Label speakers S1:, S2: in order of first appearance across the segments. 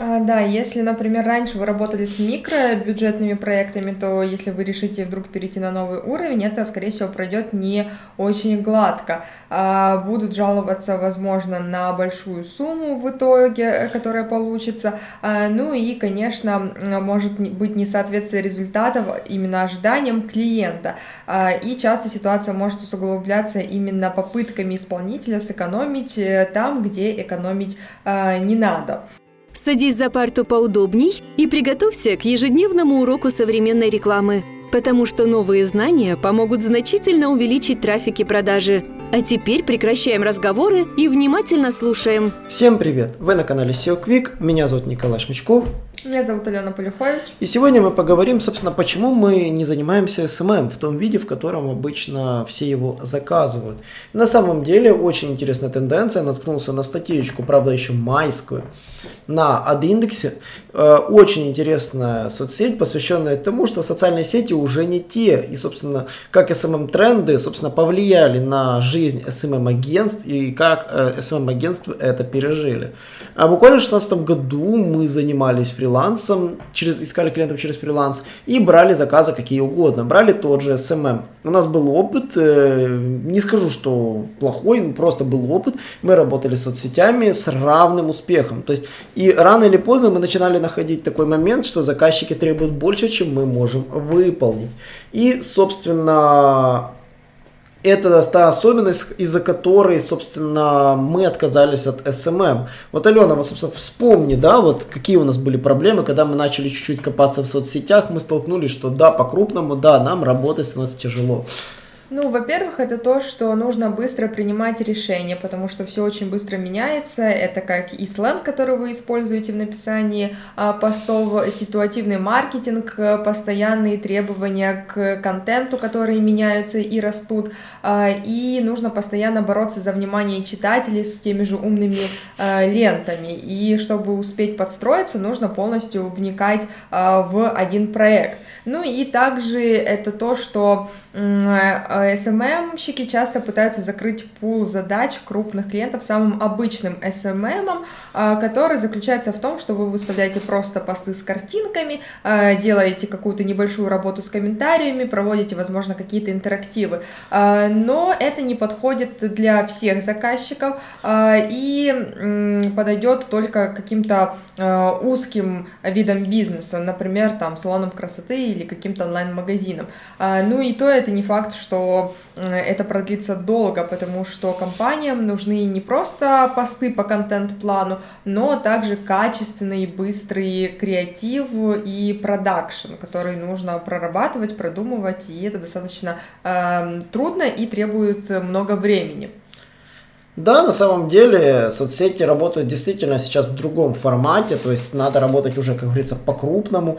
S1: А, да, если, например, раньше вы работали с микробюджетными проектами, то если вы решите вдруг перейти на новый уровень, это, скорее всего, пройдет не очень гладко. А, будут жаловаться, возможно, на большую сумму в итоге, которая получится. А, ну и, конечно, может быть несоответствие результатов именно ожиданиям клиента. И часто ситуация может усугубляться именно попытками исполнителя сэкономить э, там, где экономить не надо.
S2: Садись за парту поудобней и приготовься к ежедневному уроку современной рекламы, потому что новые знания помогут значительно увеличить трафик и продажи. А теперь прекращаем разговоры и внимательно слушаем.
S3: Всем привет! Вы на канале SEO Quick, меня зовут Николай Шмычков.
S1: Меня зовут Алена Полюхович.
S3: И сегодня мы поговорим, собственно, почему мы не занимаемся SMM в том виде, в котором обычно все его заказывают. На самом деле, очень интересная тенденция. Наткнулся на статейку, правда, еще майскую, на Адиндексе. Э, очень интересная соцсеть, посвященная тому, что социальные сети уже не те. И, собственно, как SMM-тренды, собственно, повлияли на жизнь SMM-агентств и как SMM-агентства это пережили. А буквально в 2016 году мы занимались фрилансом, через, искали клиентов через фриланс и брали заказы какие угодно. Брали тот же SMM. У нас был опыт, э, не скажу, что плохой, просто был опыт. Мы работали с соцсетями с равным успехом. То есть и рано или поздно мы начинали находить такой момент, что заказчики требуют больше, чем мы можем выполнить. И, собственно, это та особенность, из-за которой, собственно, мы отказались от SMM. Вот, Алена, вот, собственно, вспомни, да, вот какие у нас были проблемы, когда мы начали чуть-чуть копаться в соцсетях, мы столкнулись, что да, по-крупному, да, нам работать становится тяжело.
S1: Ну, во-первых, это то, что нужно быстро принимать решения, потому что все очень быстро меняется. Это как и сленг, который вы используете в написании а, постов, ситуативный маркетинг, постоянные требования к контенту, которые меняются и растут. А, и нужно постоянно бороться за внимание читателей с теми же умными а, лентами. И чтобы успеть подстроиться, нужно полностью вникать в один проект. Ну и также это то, что SMM-щики часто пытаются закрыть пул задач крупных клиентов самым обычным SMM, а, который заключается в том, что вы выставляете просто посты с картинками, а, делаете какую-то небольшую работу с комментариями, проводите, возможно, какие-то интерактивы. А, но это не подходит для всех заказчиков и подойдет только каким-то узким видам бизнеса, например, там, салоном красоты или каким-то онлайн-магазином. Ну и то это не факт, что Э, это продлится долго, потому что компаниям нужны не просто посты по контент-плану, но также качественный, быстрый креатив и продакшн, который нужно прорабатывать, продумывать, и это достаточно э, трудно и требует много времени.
S3: Да, на самом деле соцсети работают действительно сейчас в другом формате, то есть надо работать уже, как говорится, по-крупному.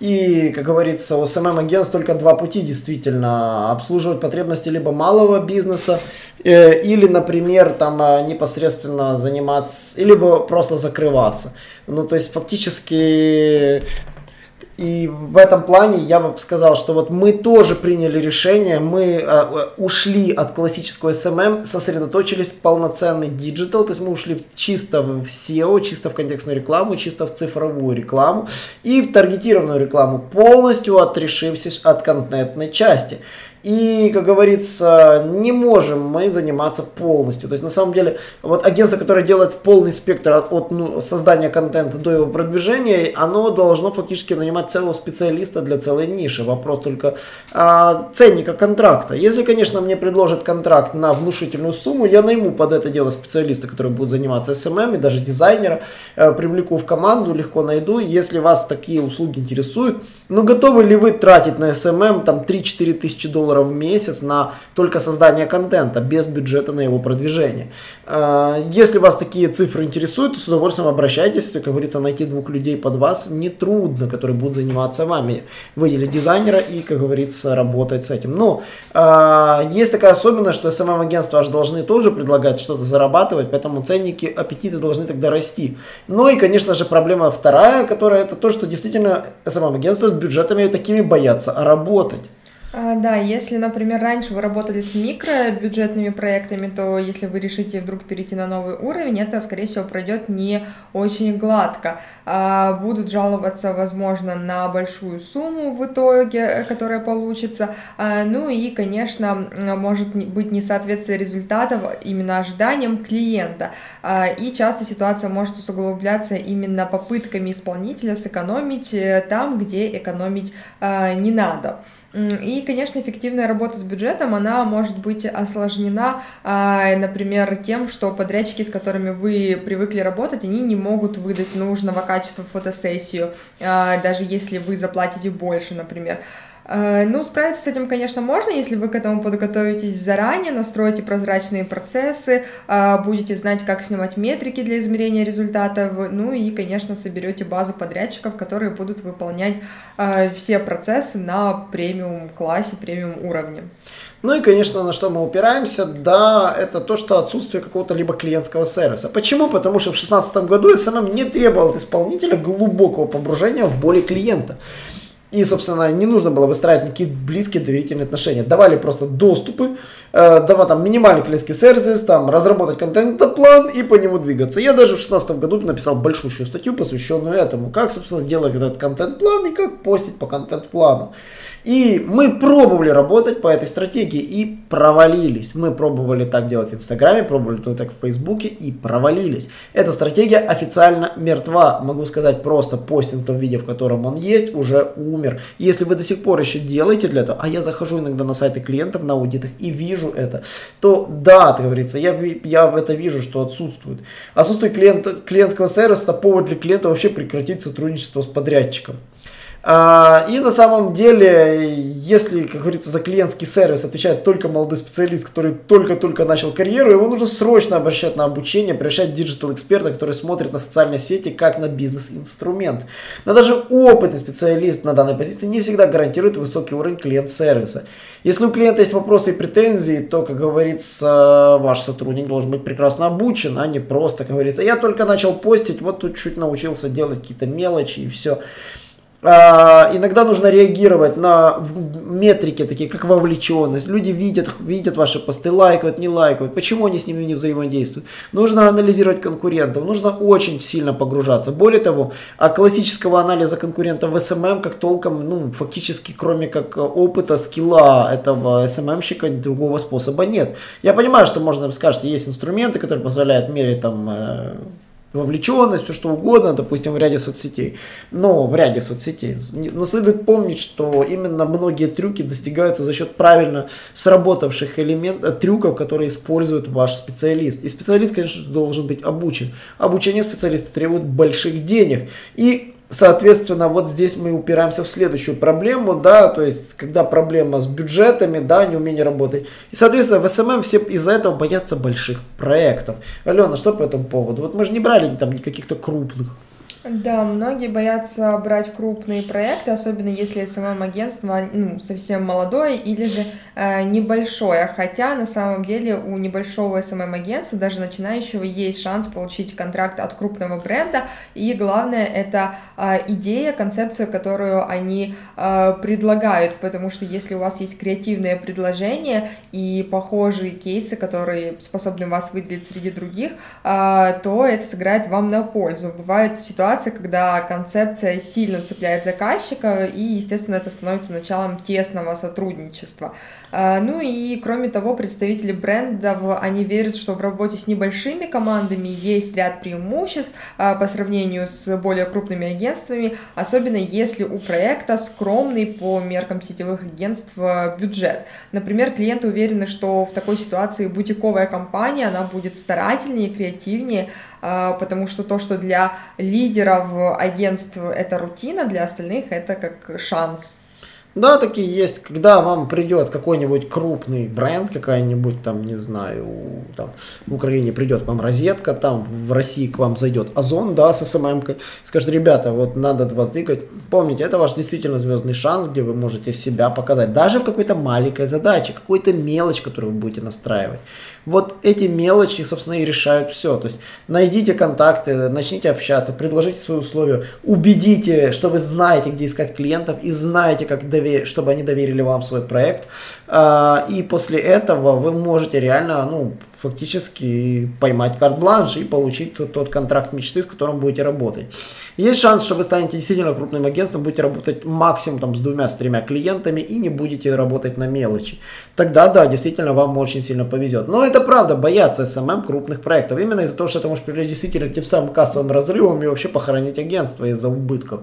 S3: И, как говорится, у СММ-агентств только два пути действительно. Обслуживать потребности либо малого бизнеса, э, или, например, там э, непосредственно заниматься, либо просто закрываться. Ну, то есть, фактически и в этом плане я бы сказал, что вот мы тоже приняли решение, мы э, ушли от классического SMM, сосредоточились в полноценный digital, то есть мы ушли чисто в SEO, чисто в контекстную рекламу, чисто в цифровую рекламу и в таргетированную рекламу, полностью отрешившись от контентной части. И, как говорится, не можем мы заниматься полностью. То есть, на самом деле, вот агентство, которое делает полный спектр от, от ну, создания контента до его продвижения, оно должно фактически нанимать целого специалиста для целой ниши. Вопрос только а, ценника контракта. Если, конечно, мне предложат контракт на внушительную сумму, я найму под это дело специалиста, который будет заниматься SMM, и даже дизайнера, э, привлеку в команду, легко найду. Если вас такие услуги интересуют, ну, готовы ли вы тратить на SMM там 3-4 тысячи долларов долларов в месяц на только создание контента, без бюджета на его продвижение. А, если вас такие цифры интересуют, то с удовольствием обращайтесь, как говорится, найти двух людей под вас нетрудно, которые будут заниматься вами. Выделить дизайнера и, как говорится, работать с этим. Но а, есть такая особенность, что SMM-агентства аж должны тоже предлагать что-то зарабатывать, поэтому ценники, аппетиты должны тогда расти. Ну и, конечно же, проблема вторая, которая это то, что действительно SMM-агентства с бюджетами такими боятся работать.
S1: А, да, если, например, раньше вы работали с микробюджетными проектами, то если вы решите вдруг перейти на новый уровень, это, скорее всего, пройдет не очень гладко. А, будут жаловаться, возможно, на большую сумму в итоге, которая получится. А, ну и, конечно, может быть несоответствие результатов именно ожиданиям клиента. А, и часто ситуация может усугубляться именно попытками исполнителя сэкономить э, там, где экономить а, не надо. И, конечно, эффективная работа с бюджетом, она может быть осложнена, а, например, тем, что подрядчики, с которыми вы привыкли работать, они не могут выдать нужного качества фотосессию, а, даже если вы заплатите больше, например. Э, ну, справиться с этим, конечно, можно, если вы к этому подготовитесь заранее, настроите прозрачные процессы, э, будете знать, как снимать метрики для измерения результатов, ну и, конечно, соберете базу подрядчиков, которые будут выполнять э, все процессы на премиум классе, премиум уровне.
S3: Ну и, конечно, на что мы упираемся, да, это то, что отсутствие какого-то либо клиентского сервиса. Почему? Потому что в 2016 году SMM не требовал от исполнителя глубокого погружения в боли клиента. И, собственно, не нужно было выстраивать никакие близкие доверительные отношения. Давали просто доступы, э, давали там минимальный клиентский сервис, там разработать контент-план и по нему двигаться. Я даже в 2016 году написал большущую статью, посвященную этому, как, собственно, сделать этот контент-план и как постить по контент-плану. И мы пробовали работать по этой стратегии и провалились. Мы пробовали так делать в Инстаграме, пробовали так в Фейсбуке и провалились. Эта стратегия официально мертва. Могу сказать просто, постинг в том виде, в котором он есть, уже умер. Если вы до сих пор еще делаете для этого, а я захожу иногда на сайты клиентов на аудитах и вижу это, то да, как говорится, я, я это вижу, что отсутствует. Отсутствие клиента, клиентского сервиса повод для клиента вообще прекратить сотрудничество с подрядчиком. А, и на самом деле, если, как говорится, за клиентский сервис отвечает только молодой специалист, который только-только начал карьеру, его нужно срочно обращать на обучение, превращать digital эксперта, который смотрит на социальные сети как на бизнес-инструмент. Но даже опытный специалист на данной позиции не всегда гарантирует высокий уровень клиент-сервиса. Если у клиента есть вопросы и претензии, то, как говорится, ваш сотрудник должен быть прекрасно обучен, а не просто, как говорится, я только начал постить, вот тут чуть научился делать какие-то мелочи и все. А, иногда нужно реагировать на метрики, такие как вовлеченность. Люди видят, видят ваши посты, лайкают, не лайкают. Почему они с ними не взаимодействуют? Нужно анализировать конкурентов, нужно очень сильно погружаться. Более того, а классического анализа конкурентов в SMM как толком, ну, фактически, кроме как опыта, скилла этого SMM-щика, другого способа нет. Я понимаю, что можно что есть инструменты, которые позволяют мерить там э, вовлеченность, все что угодно, допустим, в ряде соцсетей. Но в ряде соцсетей. Но следует помнить, что именно многие трюки достигаются за счет правильно сработавших элементов, э, трюков, которые использует ваш специалист. И специалист, конечно, должен быть обучен. Обучение специалиста требует больших денег. И Соответственно, вот здесь мы упираемся в следующую проблему, да, то есть, когда проблема с бюджетами, да, неумение работать. И, соответственно, в SMM все из-за этого боятся больших проектов. Алена, что по этому поводу? Вот мы же не брали там никаких-то крупных.
S1: Да, многие боятся брать крупные проекты, особенно если СММ-агентство ну, совсем молодое или же э, небольшое. Хотя на самом деле у небольшого СММ-агентства, даже начинающего, есть шанс получить контракт от крупного бренда. И главное это э, идея, концепция, которую они э, предлагают. Потому что если у вас есть креативное предложение и похожие кейсы, которые способны вас выделить среди других, э, то это сыграет вам на пользу. Бывают ситуации, ситуации, когда концепция сильно цепляет заказчика, и, естественно, это становится началом тесного сотрудничества. А, ну и, кроме того, представители брендов, они верят, что в работе с небольшими командами есть ряд преимуществ а, по сравнению с более крупными агентствами, особенно если у проекта скромный по меркам сетевых агентств а, бюджет. Например, клиенты уверены, что в такой ситуации бутиковая компания, она будет старательнее, креативнее, потому что то, что для лидеров агентств это рутина, для остальных это как шанс.
S3: Да, такие есть. Когда вам придет какой-нибудь крупный бренд, какая-нибудь там, не знаю, там в Украине придет вам розетка, там в России к вам зайдет Озон, да, с SMM, скажет, ребята, вот надо вас двигать. Помните, это ваш действительно звездный шанс, где вы можете себя показать. Даже в какой-то маленькой задаче, какой-то мелочь, которую вы будете настраивать. Вот эти мелочи, собственно, и решают все. То есть найдите контакты, начните общаться, предложите свои условия, убедите, что вы знаете, где искать клиентов и знаете, как довер... чтобы они доверили вам свой проект. А, и после этого вы можете реально, ну, фактически поймать карт-бланш и получить тот, тот контракт мечты, с которым будете работать. Есть шанс, что вы станете действительно крупным агентством, будете работать максимум там, с двумя, с тремя клиентами и не будете работать на мелочи. Тогда, да, действительно, вам очень сильно повезет. Но это правда, бояться SMM крупных проектов. Именно из-за того, что это может привлечь действительно к тем самым кассовым разрывам и вообще похоронить агентство из-за убытков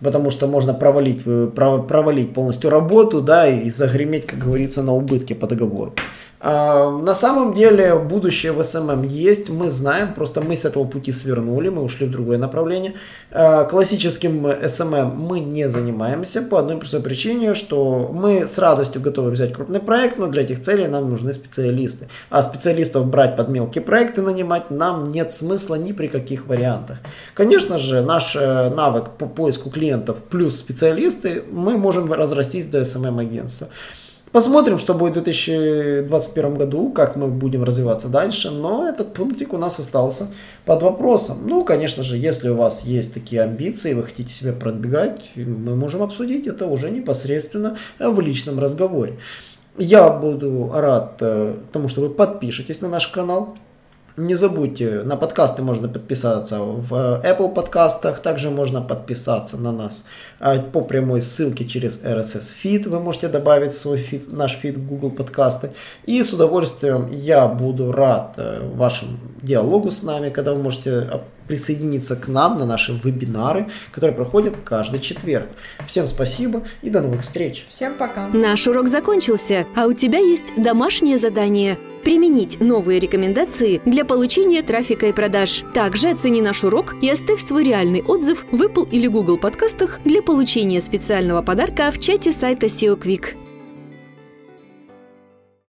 S3: потому что можно провалить, э, провалить полностью работу, да, и загреметь, как говорится, на убытке по договору. А, на самом деле будущее в SMM есть, мы знаем, просто мы с этого пути свернули, мы ушли в другое направление. А, классическим SMM мы не занимаемся по одной простой причине, что мы с радостью готовы взять крупный проект, но для этих целей нам нужны специалисты. А специалистов брать под мелкие проекты нанимать нам нет смысла ни при каких вариантах. Конечно же, наш э, навык по поиску клиентов плюс специалисты, мы можем разрастись до SMM агентства. Посмотрим, что будет в 2021 году, как мы будем развиваться дальше, но этот пунктик у нас остался под вопросом. Ну, конечно же, если у вас есть такие амбиции, вы хотите себя продвигать, мы можем обсудить это уже непосредственно в личном разговоре. Я буду рад э, тому, что вы подпишетесь на наш канал, не забудьте, на подкасты можно подписаться в Apple подкастах, также можно подписаться на нас а, по прямой ссылке через RSS Feed. Вы можете добавить свой фид, наш фид в Google подкасты. И с удовольствием я буду рад э, вашему диалогу с нами, когда вы можете присоединиться к нам на наши вебинары, которые проходят каждый четверг. Всем спасибо и до новых встреч.
S1: Всем пока.
S2: Наш урок закончился, а у тебя есть домашнее задание – применить новые рекомендации для получения трафика и продаж. Также оцени наш урок и оставь свой реальный отзыв в Apple или Google подкастах для получения специального подарка в чате сайта SEO Quick.